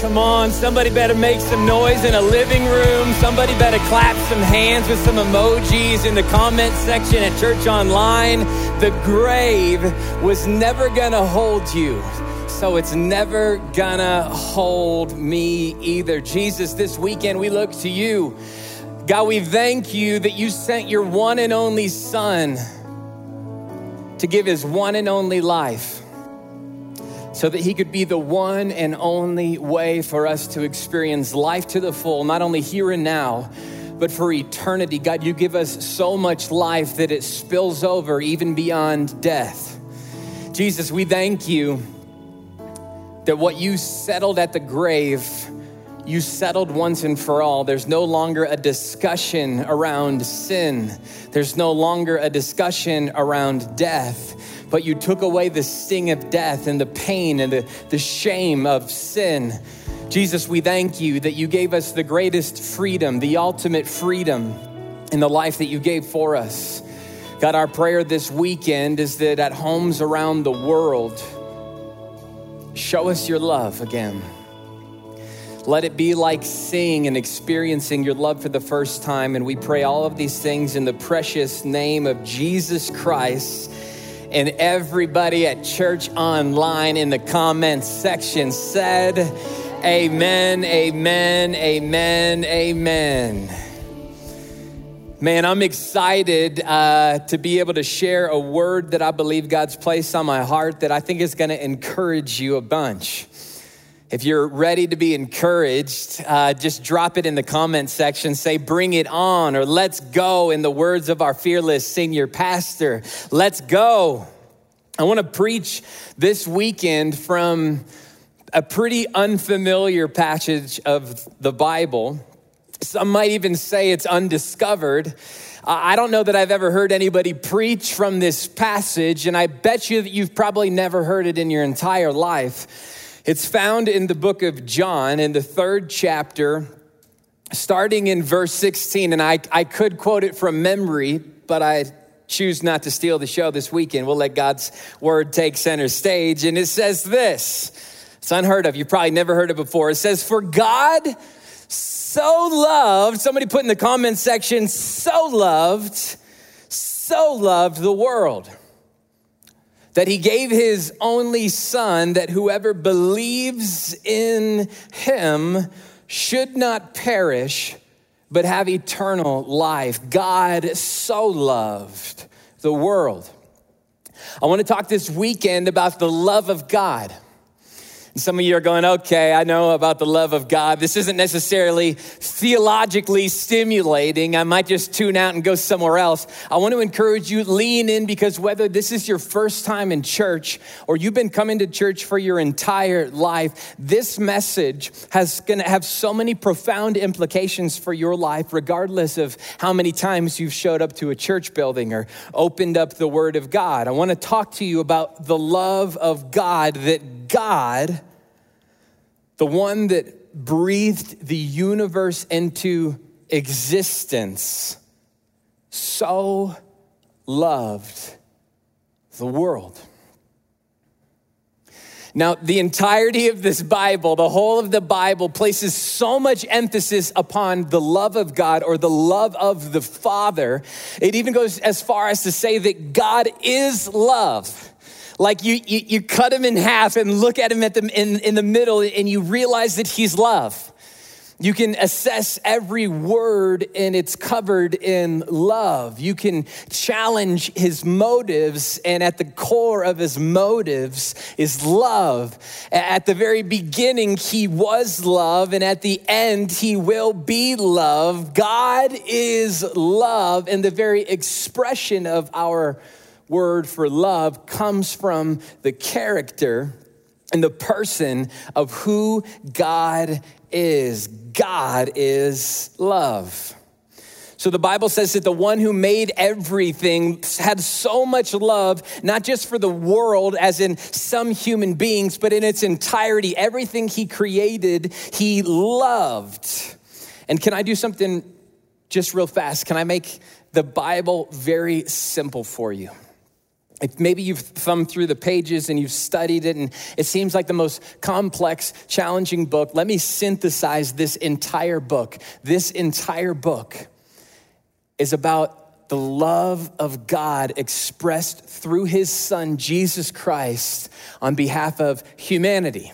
Come on, somebody better make some noise in a living room. Somebody better clap some hands with some emojis in the comment section at Church Online. The grave was never gonna hold you, so it's never gonna hold me either. Jesus, this weekend we look to you. God, we thank you that you sent your one and only Son to give his one and only life so that he could be the one and only way for us to experience life to the full, not only here and now, but for eternity. God, you give us so much life that it spills over even beyond death. Jesus, we thank you that what you settled at the grave, you settled once and for all. There's no longer a discussion around sin, there's no longer a discussion around death but you took away the sting of death and the pain and the, the shame of sin. Jesus, we thank you that you gave us the greatest freedom, the ultimate freedom in the life that you gave for us. God, our prayer this weekend is that at homes around the world, show us your love again. Let it be like seeing and experiencing your love for the first time. And we pray all of these things in the precious name of Jesus Christ. And everybody at Church Online in the comments section said, Amen, amen, amen, amen. Man, I'm excited uh, to be able to share a word that I believe God's placed on my heart that I think is going to encourage you a bunch. If you're ready to be encouraged, uh, just drop it in the comment section. Say, bring it on, or let's go, in the words of our fearless senior pastor. Let's go. I want to preach this weekend from a pretty unfamiliar passage of the Bible. Some might even say it's undiscovered. I don't know that I've ever heard anybody preach from this passage, and I bet you that you've probably never heard it in your entire life. It's found in the book of John, in the third chapter, starting in verse 16. And I, I could quote it from memory, but I choose not to steal the show this weekend. We'll let God's word take center stage. And it says this it's unheard of. You've probably never heard it before. It says, For God so loved, somebody put in the comment section, so loved, so loved the world that he gave his only son that whoever believes in him should not perish but have eternal life. God so loved the world. I want to talk this weekend about the love of God. Some of you are going, okay, I know about the love of God. This isn't necessarily theologically stimulating. I might just tune out and go somewhere else. I want to encourage you, lean in because whether this is your first time in church or you've been coming to church for your entire life, this message has going to have so many profound implications for your life, regardless of how many times you've showed up to a church building or opened up the Word of God. I want to talk to you about the love of God that God the one that breathed the universe into existence, so loved the world. Now, the entirety of this Bible, the whole of the Bible, places so much emphasis upon the love of God or the love of the Father. It even goes as far as to say that God is love. Like you, you, you cut him in half and look at him at the, in, in the middle and you realize that he's love. You can assess every word and it's covered in love. You can challenge his motives, and at the core of his motives is love. At the very beginning, he was love, and at the end, he will be love. God is love, and the very expression of our word for love comes from the character and the person of who God is. God is love. So the Bible says that the one who made everything had so much love, not just for the world, as in some human beings, but in its entirety. Everything he created, he loved. And can I do something just real fast? Can I make the Bible very simple for you? If maybe you've thumbed through the pages and you've studied it, and it seems like the most complex, challenging book. Let me synthesize this entire book. This entire book is about the love of God expressed through his son, Jesus Christ, on behalf of humanity.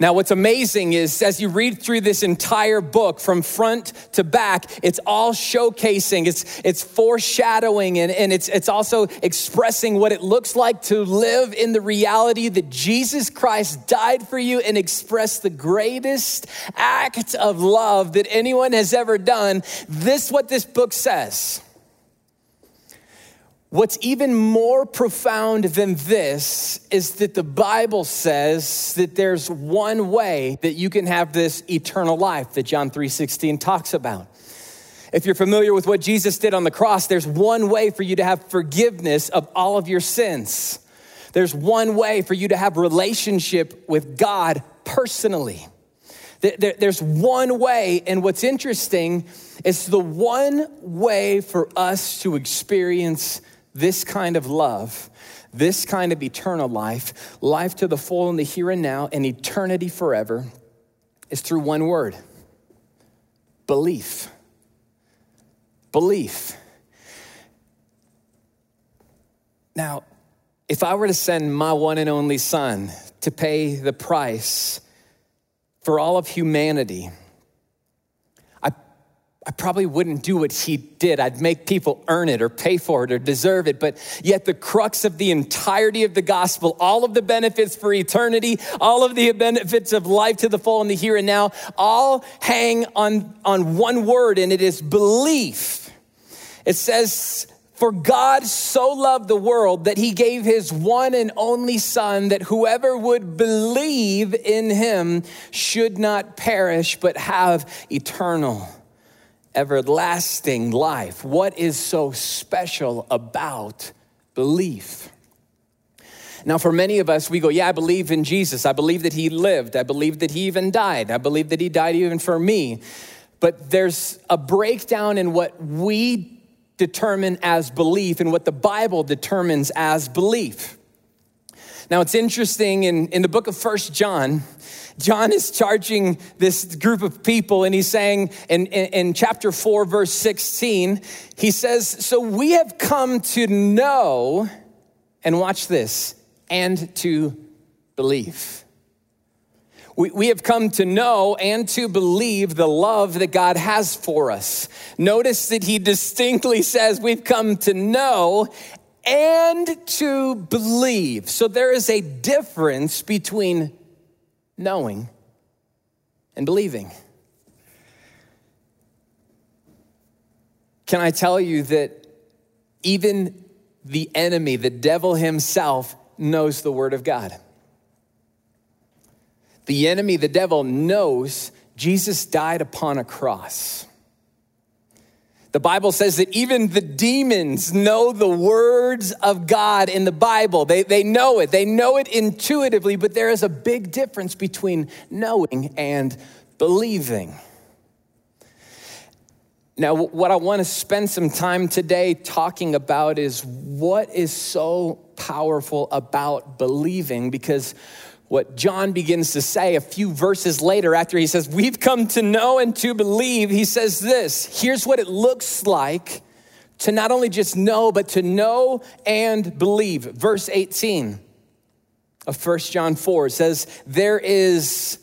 Now, what's amazing is as you read through this entire book from front to back, it's all showcasing, it's, it's foreshadowing, and, and it's, it's also expressing what it looks like to live in the reality that Jesus Christ died for you and expressed the greatest act of love that anyone has ever done. This what this book says. What's even more profound than this is that the Bible says that there's one way that you can have this eternal life that John 3:16 talks about. If you're familiar with what Jesus did on the cross, there's one way for you to have forgiveness of all of your sins. There's one way for you to have relationship with God personally. There's one way, and what's interesting is the one way for us to experience this kind of love, this kind of eternal life, life to the full in the here and now, and eternity forever, is through one word belief. Belief. Now, if I were to send my one and only son to pay the price for all of humanity, I probably wouldn't do what he did. I'd make people earn it or pay for it or deserve it. But yet, the crux of the entirety of the gospel, all of the benefits for eternity, all of the benefits of life to the full in the here and now, all hang on, on one word, and it is belief. It says, For God so loved the world that he gave his one and only Son, that whoever would believe in him should not perish, but have eternal everlasting life. What is so special about belief? Now, for many of us, we go, Yeah, I believe in Jesus. I believe that he lived. I believe that he even died. I believe that he died even for me. But there's a breakdown in what we determine as belief and what the Bible determines as belief. Now, it's interesting in, in the book of First John, John is charging this group of people, and he's saying in, in, in, chapter 4, verse 16, he says, So we have come to know, and watch this, and to believe. We, we have come to know and to believe the love that God has for us. Notice that he distinctly says, We've come to know and to believe. So there is a difference between knowing and believing. Can I tell you that even the enemy, the devil himself, knows the Word of God? The enemy, the devil, knows Jesus died upon a cross. The Bible says that even the demons know the words of God in the Bible. They, they know it, they know it intuitively, but there is a big difference between knowing and believing. Now, what I want to spend some time today talking about is what is so powerful about believing because what John begins to say a few verses later after he says, We've come to know and to believe, he says this here's what it looks like to not only just know, but to know and believe. Verse 18 of 1 John 4 says, There is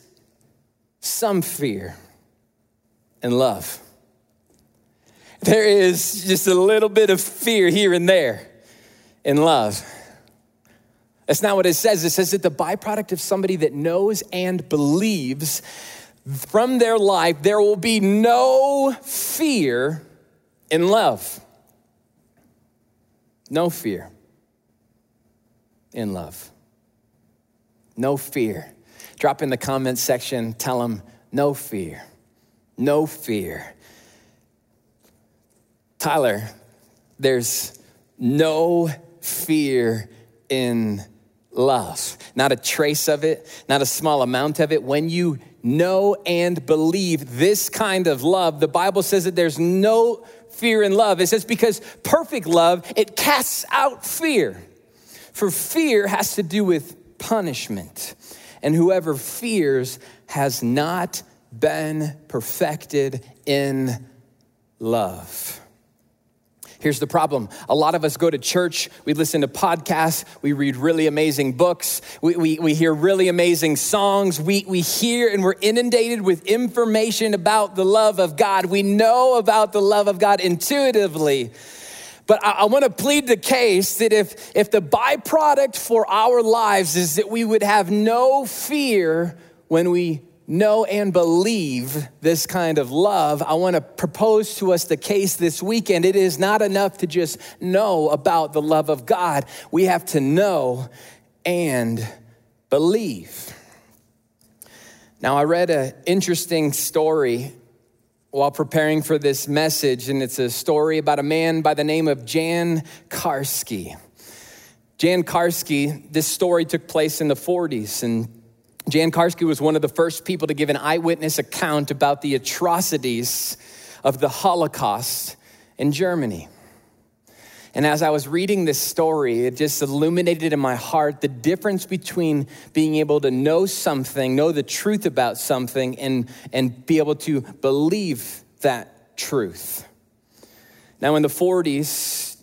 some fear and love. There is just a little bit of fear here and there in love. That's not what it says. It says that the byproduct of somebody that knows and believes from their life, there will be no fear in love. No fear in love. No fear. Drop in the comments section, tell them no fear. No fear. Tyler, there's no fear in love. Not a trace of it, not a small amount of it. When you know and believe this kind of love, the Bible says that there's no fear in love. It says because perfect love, it casts out fear. For fear has to do with punishment. And whoever fears has not been perfected in love. Here's the problem. A lot of us go to church, we listen to podcasts, we read really amazing books, we, we, we hear really amazing songs, we, we hear and we're inundated with information about the love of God. We know about the love of God intuitively. But I, I want to plead the case that if, if the byproduct for our lives is that we would have no fear when we know and believe this kind of love, I want to propose to us the case this weekend. It is not enough to just know about the love of God, we have to know and believe. Now, I read an interesting story while preparing for this message, and it's a story about a man by the name of Jan Karski. Jan Karski, this story took place in the 40s, and Jan Karski was one of the first people to give an eyewitness account about the atrocities of the Holocaust in Germany. And as I was reading this story, it just illuminated in my heart the difference between being able to know something, know the truth about something, and, and be able to believe that truth. Now, in the 40s,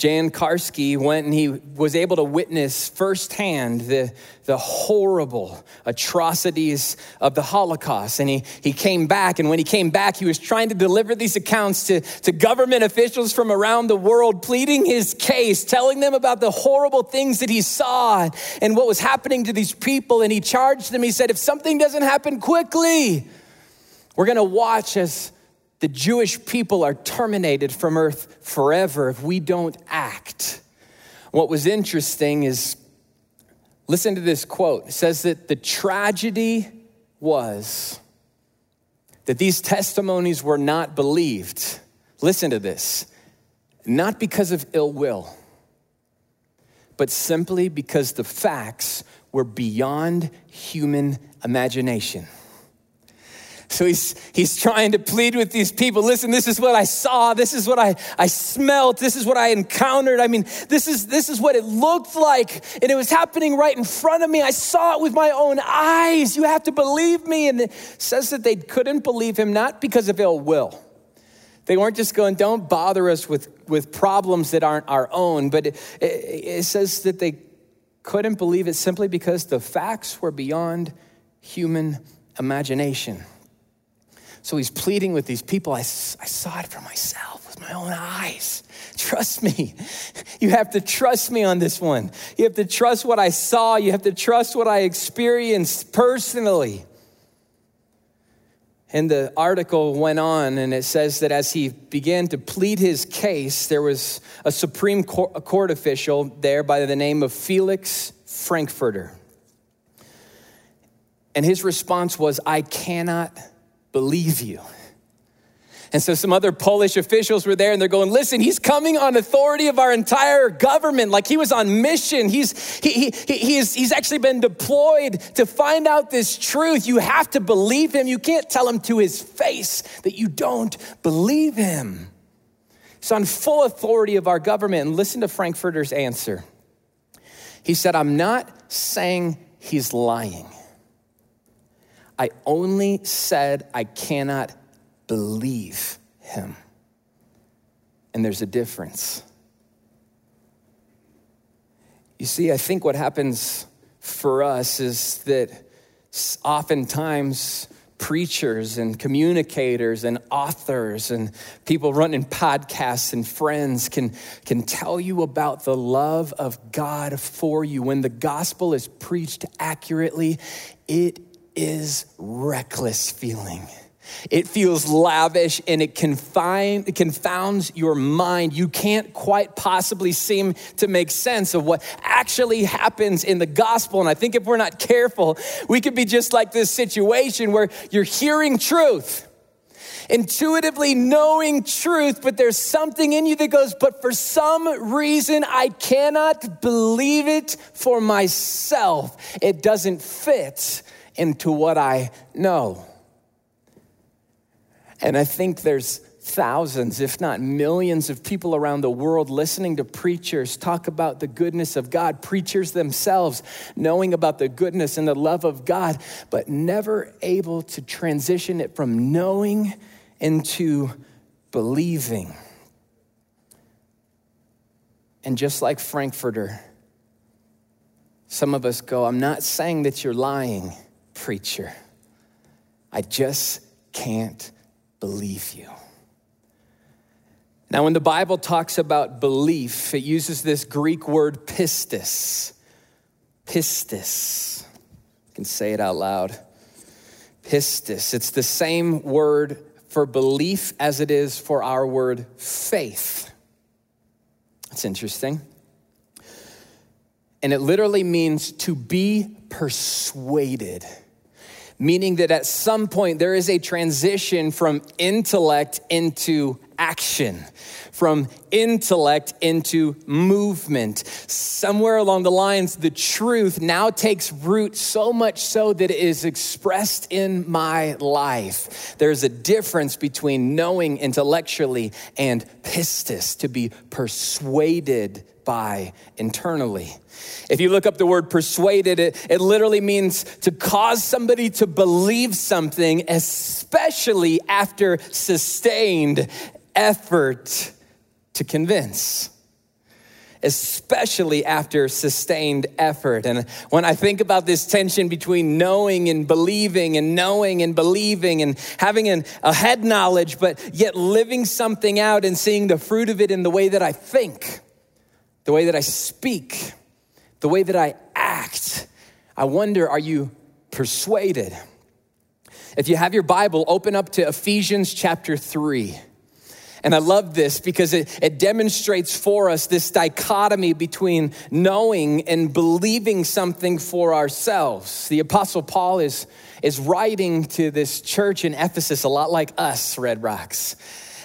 Jan Karski went and he was able to witness firsthand the, the horrible atrocities of the Holocaust. And he, he came back, and when he came back, he was trying to deliver these accounts to, to government officials from around the world, pleading his case, telling them about the horrible things that he saw and what was happening to these people. And he charged them, he said, If something doesn't happen quickly, we're gonna watch as the Jewish people are terminated from earth forever if we don't act. What was interesting is listen to this quote. It says that the tragedy was that these testimonies were not believed. Listen to this. Not because of ill will, but simply because the facts were beyond human imagination. So he's, he's trying to plead with these people. Listen, this is what I saw. This is what I, I smelt. This is what I encountered. I mean, this is, this is what it looked like. And it was happening right in front of me. I saw it with my own eyes. You have to believe me. And it says that they couldn't believe him, not because of ill will. They weren't just going, don't bother us with, with problems that aren't our own. But it, it, it says that they couldn't believe it simply because the facts were beyond human imagination. So he's pleading with these people. I, I saw it for myself with my own eyes. Trust me. You have to trust me on this one. You have to trust what I saw. You have to trust what I experienced personally. And the article went on, and it says that as he began to plead his case, there was a Supreme Court official there by the name of Felix Frankfurter. And his response was, I cannot believe you. And so some other Polish officials were there and they're going, listen, he's coming on authority of our entire government. Like he was on mission. He's, he, he, he is, he's actually been deployed to find out this truth. You have to believe him. You can't tell him to his face that you don't believe him. He's on full authority of our government. And listen to Frankfurter's answer. He said, I'm not saying he's lying. I only said I cannot believe him. And there's a difference. You see, I think what happens for us is that oftentimes preachers and communicators and authors and people running podcasts and friends can, can tell you about the love of God for you. When the gospel is preached accurately, it is reckless feeling. It feels lavish and it, confine, it confounds your mind. You can't quite possibly seem to make sense of what actually happens in the gospel. And I think if we're not careful, we could be just like this situation where you're hearing truth, intuitively knowing truth, but there's something in you that goes, but for some reason, I cannot believe it for myself. It doesn't fit into what I know. And I think there's thousands, if not millions, of people around the world listening to preachers talk about the goodness of God, preachers themselves knowing about the goodness and the love of God, but never able to transition it from knowing into believing. And just like Frankfurter, some of us go, I'm not saying that you're lying, preacher. I just can't believe you. Now, when the Bible talks about belief, it uses this Greek word pistis. Pistis. You can say it out loud. Pistis. It's the same word for belief as it is for our word faith. That's interesting. And it literally means to be persuaded meaning that at some point there is a transition from intellect into action, from intellect into movement. Somewhere along the lines, the truth now takes root so much so that it is expressed in my life. There's a difference between knowing intellectually and pistis, to be persuaded by internally. If you look up the word persuaded, it, it literally means to cause somebody to believe something, especially after sustained effort to convince especially after sustained effort. And when I think about this tension between knowing and believing, and knowing and believing, and having an, a head knowledge, but yet living something out and seeing the fruit of it in the way that I think, the way that I speak, the way that I act. I wonder, are you persuaded? If you have your Bible, open up to Ephesians chapter 3. And I love this because it, it demonstrates for us this dichotomy between knowing and believing something for ourselves. The Apostle Paul is, is writing to this church in Ephesus, a lot like us, Red Rocks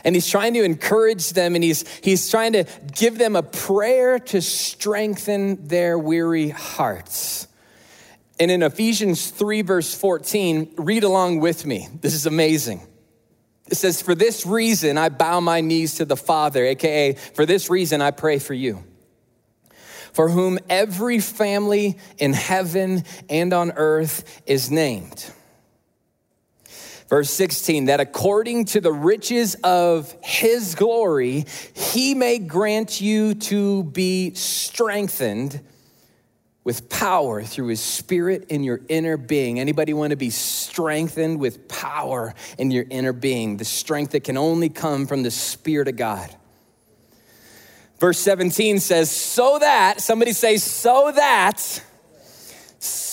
and he's trying to encourage them and he's, he's trying to give them a prayer to strengthen their weary hearts. And in Ephesians 3, verse 14, read along with me. This is amazing. It says, For this reason I bow my knees to the Father, AKA, for this reason I pray for you, for whom every family in heaven and on earth is named Verse 16, that according to the riches of his glory, he may grant you to be strengthened with power through his spirit in your inner being. Anybody want to be strengthened with power in your inner being? The strength that can only come from the spirit of God. Verse 17 says, so that, somebody say, so that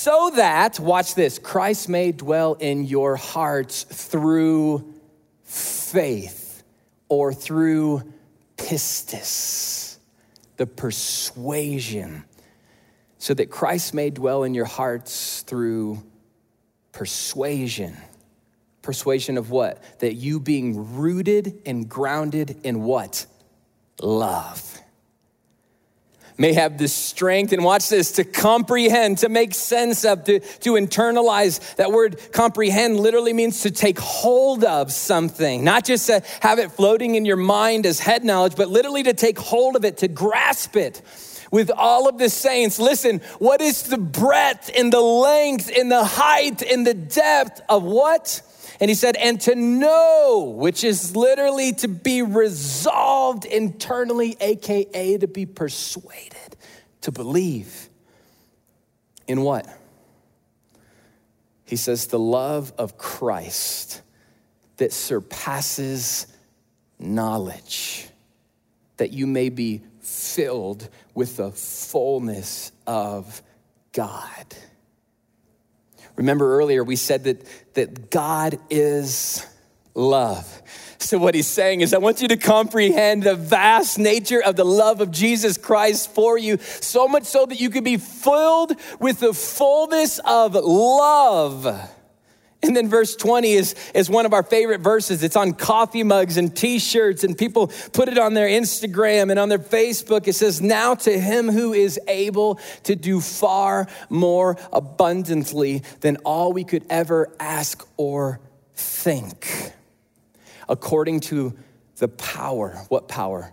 so that, watch this, Christ may dwell in your hearts through faith or through pistis, the persuasion, so that Christ may dwell in your hearts through persuasion. Persuasion of what? That you being rooted and grounded in what? Love may have the strength, and watch this, to comprehend, to make sense of, to, to internalize. That word comprehend literally means to take hold of something, not just to have it floating in your mind as head knowledge, but literally to take hold of it, to grasp it with all of the saints. Listen, what is the breadth and the length and the height and the depth of what? And he said, and to know, which is literally to be resolved internally, AKA to be persuaded, to believe. In what? He says, the love of Christ that surpasses knowledge, that you may be filled with the fullness of God. Remember earlier, we said that, that God is love. So, what he's saying is, I want you to comprehend the vast nature of the love of Jesus Christ for you, so much so that you could be filled with the fullness of love And then verse 20 is, is one of our favorite verses. It's on coffee mugs and t shirts, and people put it on their Instagram and on their Facebook. It says, Now to him who is able to do far more abundantly than all we could ever ask or think, according to the power. What power?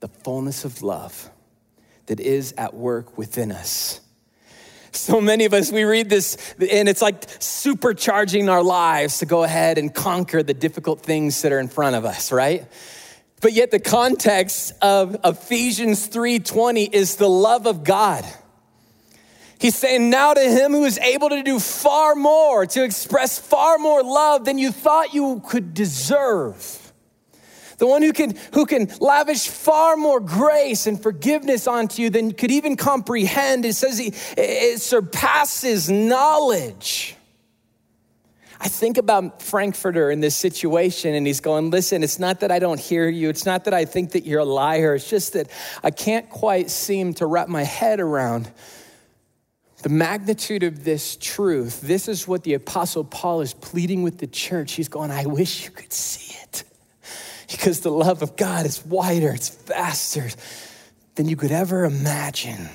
The fullness of love that is at work within us. So many of us, we read this and it's like supercharging our lives to go ahead and conquer the difficult things that are in front of us, right? But yet the context of Ephesians 3:20 is the love of God. He's saying, now to him who is able to do far more, to express far more love than you thought you could deserve the one who can, who can lavish far more grace and forgiveness onto you than you could even comprehend. It says he, it surpasses knowledge. I think about Frankfurter in this situation, and he's going, Listen, it's not that I don't hear you. It's not that I think that you're a liar. It's just that I can't quite seem to wrap my head around the magnitude of this truth. This is what the Apostle Paul is pleading with the church. He's going, I wish you could see because the love of God is wider, it's faster than you could ever imagine.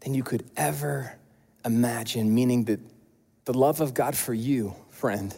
Than you could ever imagine, meaning that the love of God for you, friend,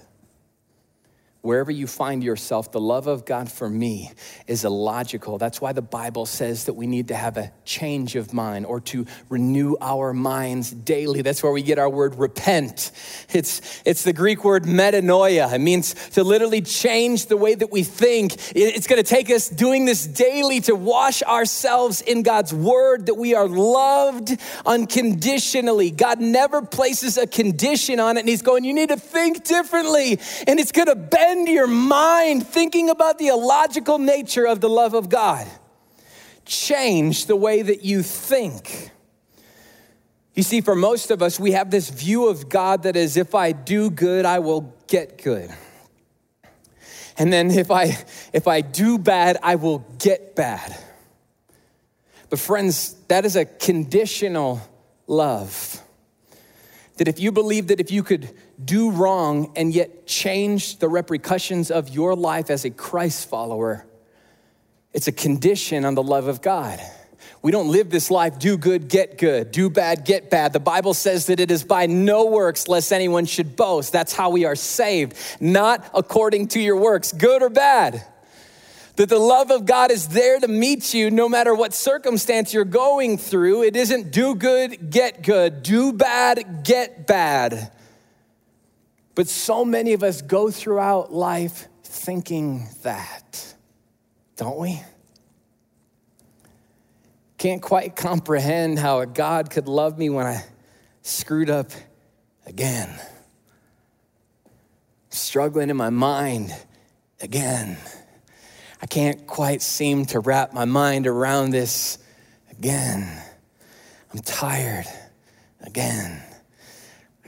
wherever you find yourself, the love of God for me is illogical. That's why the Bible says that we need to have a change of mind or to renew our minds daily. That's where we get our word repent. It's, it's the Greek word metanoia. It means to literally change the way that we think. It's going to take us doing this daily to wash ourselves in God's word that we are loved unconditionally. God never places a condition on it, and He's going, You need to think differently, and it's going to bend spend your mind thinking about the illogical nature of the love of God. Change the way that you think. You see, for most of us, we have this view of God that is if I do good, I will get good. And then if I if I do bad, I will get bad. But friends, that is a conditional love. That if you believe that if you could do wrong and yet change the repercussions of your life as a Christ follower, it's a condition on the love of God. We don't live this life, do good, get good, do bad, get bad. The Bible says that it is by no works, lest anyone should boast. That's how we are saved, not according to your works, good or bad. That the love of God is there to meet you no matter what circumstance you're going through. It isn't do good, get good, do bad, get bad. But so many of us go throughout life thinking that, don't we? Can't quite comprehend how a God could love me when I screwed up again. Struggling in my mind again. I can't quite seem to wrap my mind around this again. I'm tired again.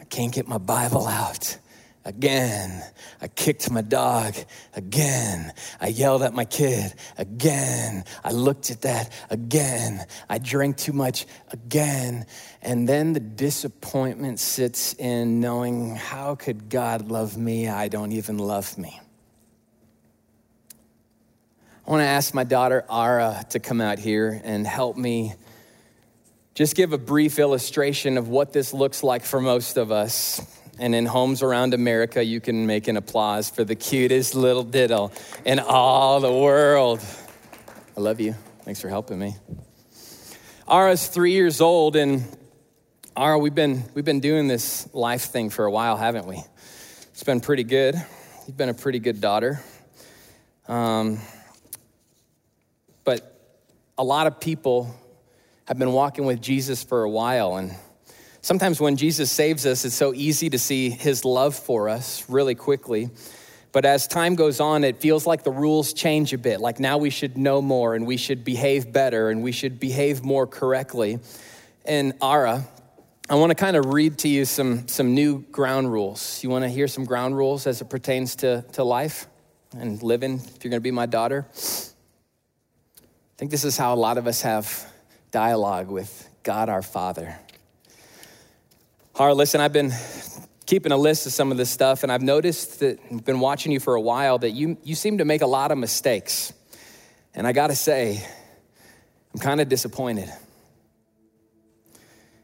I can't get my Bible out Again, I kicked my dog. Again, I yelled at my kid. Again, I looked at that. Again, I drank too much. Again. And then the disappointment sits in knowing how could God love me? I don't even love me. I want to ask my daughter Ara to come out here and help me just give a brief illustration of what this looks like for most of us and in homes around America, you can make an applause for the cutest little diddle in all the world. I love you. Thanks for helping me. Ara's three years old, and Ara, we've been, we've been doing this life thing for a while, haven't we? It's been pretty good. You've been a pretty good daughter. Um, but a lot of people have been walking with Jesus for a while, and Sometimes when Jesus saves us, it's so easy to see his love for us really quickly. But as time goes on, it feels like the rules change a bit. Like now we should know more and we should behave better and we should behave more correctly. And Ara, I want to kind of read to you some, some new ground rules. You want to hear some ground rules as it pertains to, to life and living if you're going to be my daughter? I think this is how a lot of us have dialogue with God our Father. Har, listen, I've been keeping a list of some of this stuff, and I've noticed that I've been watching you for a while that you, you seem to make a lot of mistakes. And I gotta say, I'm kind of disappointed.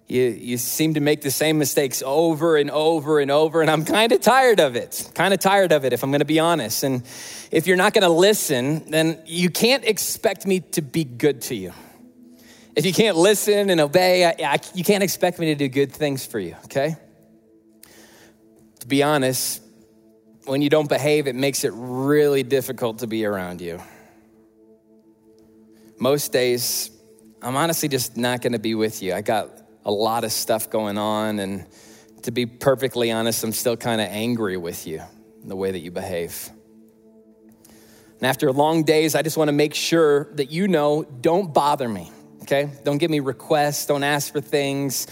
You, you seem to make the same mistakes over and over and over, and I'm kind of tired of it. Kind of tired of it, if I'm gonna be honest. And if you're not gonna listen, then you can't expect me to be good to you. If you can't listen and obey, I, I, you can't expect me to do good things for you, okay? To be honest, when you don't behave, it makes it really difficult to be around you. Most days, I'm honestly just not gonna be with you. I got a lot of stuff going on, and to be perfectly honest, I'm still kind of angry with you, the way that you behave. And after long days, I just wanna make sure that you know don't bother me, okay? Don't give me requests, don't ask for things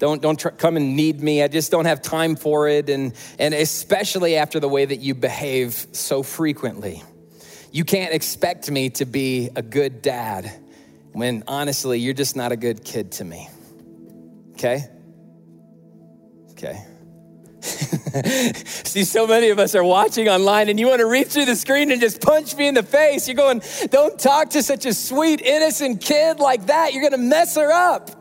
don't, don't tr- come and need me. I just don't have time for it. And, and especially after the way that you behave so frequently. You can't expect me to be a good dad when honestly, you're just not a good kid to me. Okay? Okay. See, so many of us are watching online and you want to reach through the screen and just punch me in the face. You're going, don't talk to such a sweet, innocent kid like that. You're going to mess her up.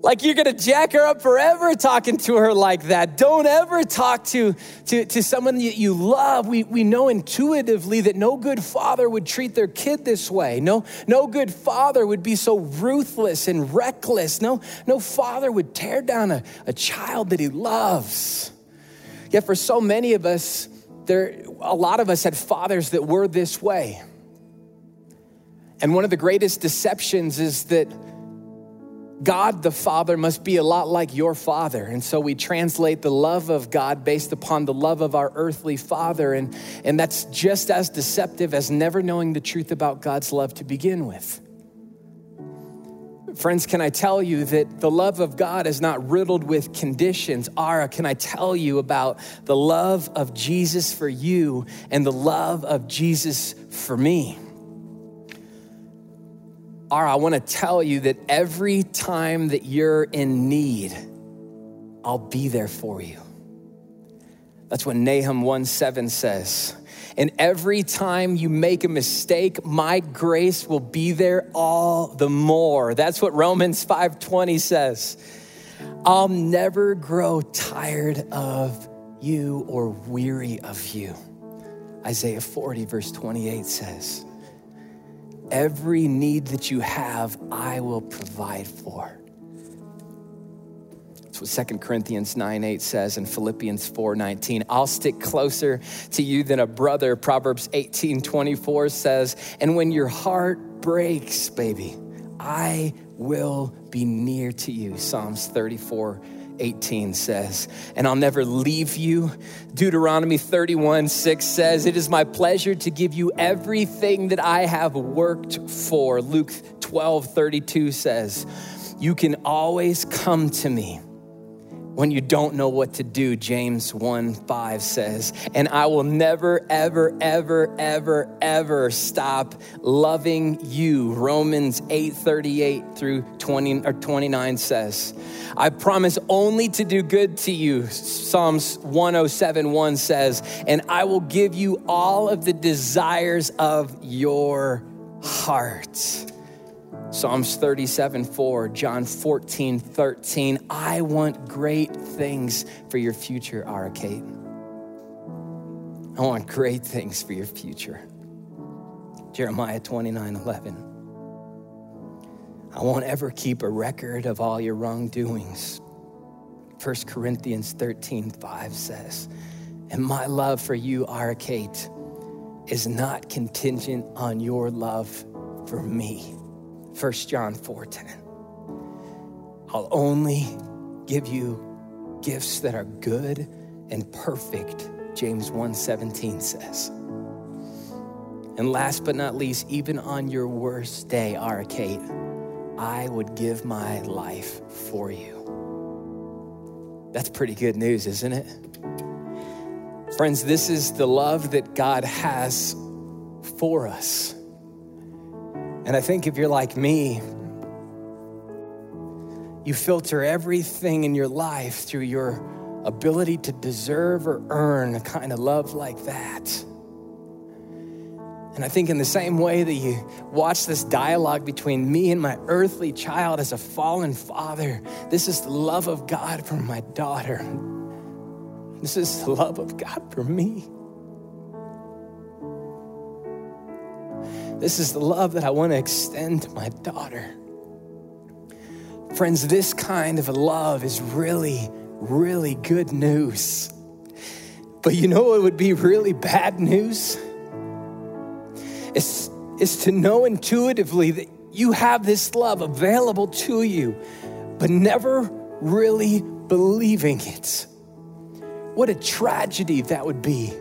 Like you're gonna jack her up forever talking to her like that. Don't ever talk to, to, to someone that you love. We, we know intuitively that no good father would treat their kid this way. No, no good father would be so ruthless and reckless. No, no father would tear down a, a child that he loves. Yet for so many of us, there, a lot of us had fathers that were this way. And one of the greatest deceptions is that God the Father must be a lot like your father. And so we translate the love of God based upon the love of our earthly father. And, and that's just as deceptive as never knowing the truth about God's love to begin with. Friends, can I tell you that the love of God is not riddled with conditions? Ara, can I tell you about the love of Jesus for you and the love of Jesus for me? Ara, I want to tell you that every time that you're in need, I'll be there for you. That's what Nahum 1 7 says. And every time you make a mistake, my grace will be there all the more. That's what Romans 5:20 says. I'll never grow tired of you or weary of you. Isaiah 40 verse 28 says. Every need that you have, I will provide for. That's what 2 Corinthians 9 8 says in Philippians 4 19. I'll stick closer to you than a brother. Proverbs 18 24 says, And when your heart breaks, baby, I will be near to you. Psalms 34 18 says, and I'll never leave you. Deuteronomy 31 6 says, It is my pleasure to give you everything that I have worked for. Luke 12 32 says, You can always come to me when you don't know what to do, James 1 5 says. And I will never, ever, ever, ever, ever stop loving you. Romans 8 38 through 20 or 29 says. I promise only to do good to you. Psalms 107 1 says, and I will give you all of the desires of your heart. Psalms 37 4, John 14 13. I want great things for your future, Ara Kate. I want great things for your future. Jeremiah 29 11. I won't ever keep a record of all your wrongdoings. 1 Corinthians 13 5 says, And my love for you, Ara Kate, is not contingent on your love for me. 1 John 4:10. I'll only give you gifts that are good and perfect, James 1:17 says. And last but not least, even on your worst day, Ara Kate, I would give my life for you. That's pretty good news, isn't it? Friends, this is the love that God has for us. And I think if you're like me, you filter everything in your life through your ability to deserve or earn a kind of love like that. And I think, in the same way that you watch this dialogue between me and my earthly child as a fallen father, this is the love of God for my daughter. This is the love of God for me. This is the love that I want to extend to my daughter. Friends, this kind of love is really, really good news. But you know what would be really bad news? Is, is to know intuitively that you have this love available to you, but never really believing it. What a tragedy that would be.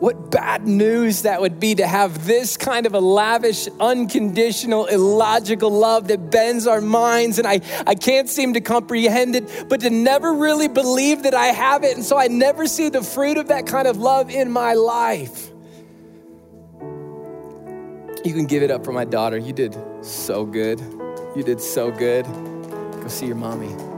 What bad news that would be to have this kind of a lavish, unconditional, illogical love that bends our minds, and I, I can't seem to comprehend it, but to never really believe that I have it, and so I never see the fruit of that kind of love in my life. You can give it up for my daughter. You did so good. You did so good. Go see your mommy.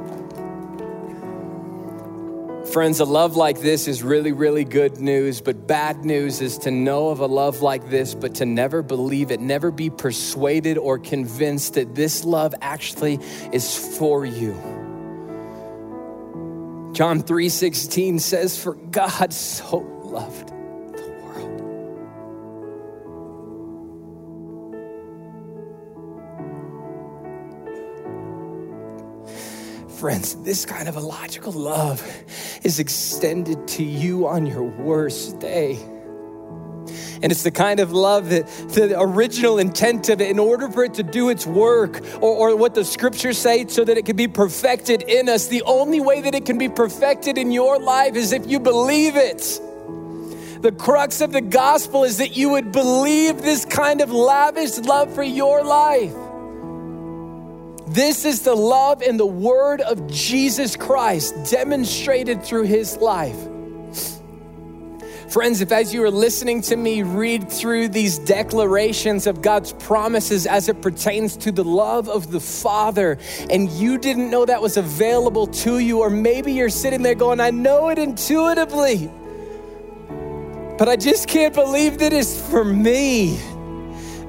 Friends, a love like this is really, really good news, but bad news is to know of a love like this, but to never believe it, never be persuaded or convinced that this love actually is for you. John 3:16 says for God so loved Friends, this kind of illogical love is extended to you on your worst day. And it's the kind of love that the original intent of it, in order for it to do its work, or, or, what the scriptures say, so that it can be perfected in us, the only way that it can be perfected in your life is if you believe it. The crux of the gospel is that you would believe this kind of lavish love for your life. This is the love and the word of Jesus Christ demonstrated through his life. Friends, if as you are listening to me read through these declarations of God's promises as it pertains to the love of the Father, and you didn't know that was available to you, or maybe you're sitting there going, I know it intuitively, but I just can't believe that it's for me.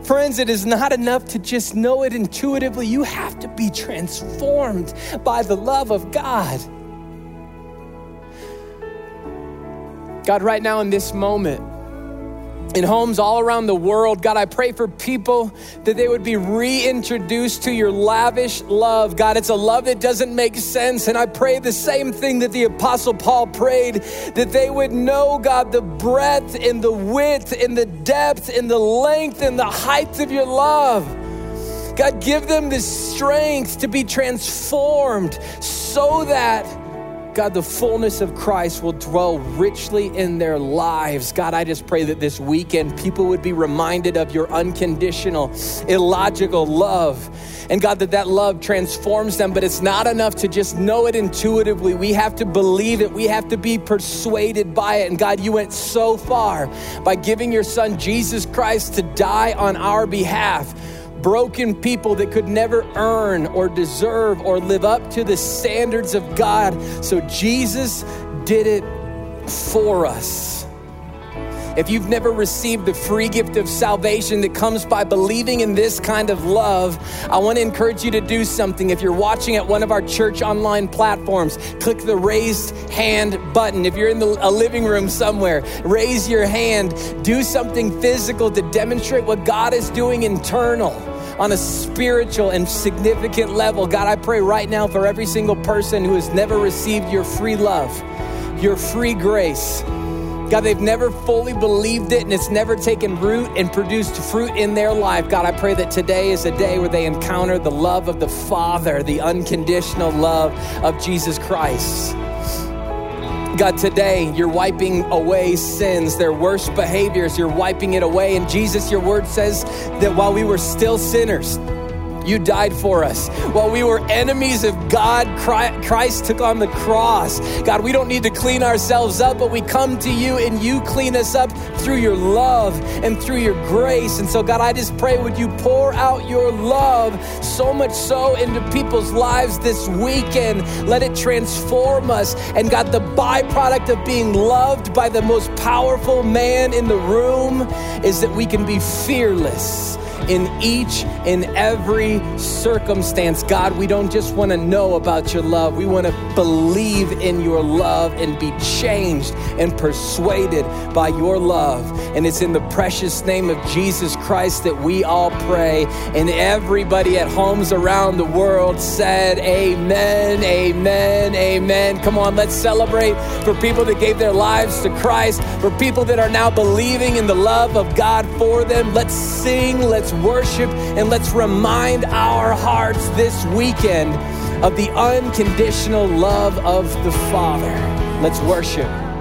Friends, it is not enough to just know it intuitively. You have to be transformed by the love of God. God, right now in this moment, in homes all around the world. God, I pray for people that they would be reintroduced to your lavish love. God, it's a love that doesn't make sense. And I pray the same thing that the Apostle Paul prayed that they would know, God, the breadth and the width and the depth and the length and the height of your love. God, give them the strength to be transformed so that God, the fullness of Christ will dwell richly in their lives. God, I just pray that this weekend people would be reminded of your unconditional, illogical love. And God, that that love transforms them, but it's not enough to just know it intuitively. We have to believe it, we have to be persuaded by it. And God, you went so far by giving your son Jesus Christ to die on our behalf broken people that could never earn or deserve or live up to the standards of God. So Jesus did it for us. If you've never received the free gift of salvation that comes by believing in this kind of love, I want to encourage you to do something. If you're watching at one of our church online platforms, click the raised hand button. If you're in the, a living room somewhere, raise your hand. Do something physical to demonstrate what God is doing internal on a spiritual and significant level. God, I pray right now for every single person who has never received your free love, your free grace. God, they've never fully believed it and it's never taken root and produced fruit in their life. God, I pray that today is a day where they encounter the love of the Father, the unconditional love of Jesus Christ. God, today you're wiping away sins, their worst behaviors, you're wiping it away. And Jesus, your word says that while we were still sinners, you died for us. While we were enemies of God, Christ took on the cross. God, we don't need to clean ourselves up, but we come to you and you clean us up through your love and through your grace. And so, God, I just pray, would you pour out your love so much so into people's lives this weekend? Let it transform us. And God, the byproduct of being loved by the most powerful man in the room is that we can be fearless in each and every circumstance. God, we don't just want to know about your love, we want to believe in your love and be changed and persuaded by your love. And it's in the precious name of Jesus Christ that we all pray. And everybody at homes around the world said, Amen, amen, amen. Come on, let's celebrate for people that gave their lives to Christ, for people that are now believing in the love of God for them. Let's sing, let's worship, and let's remind our hearts this weekend of the unconditional love of the Father. Let's worship.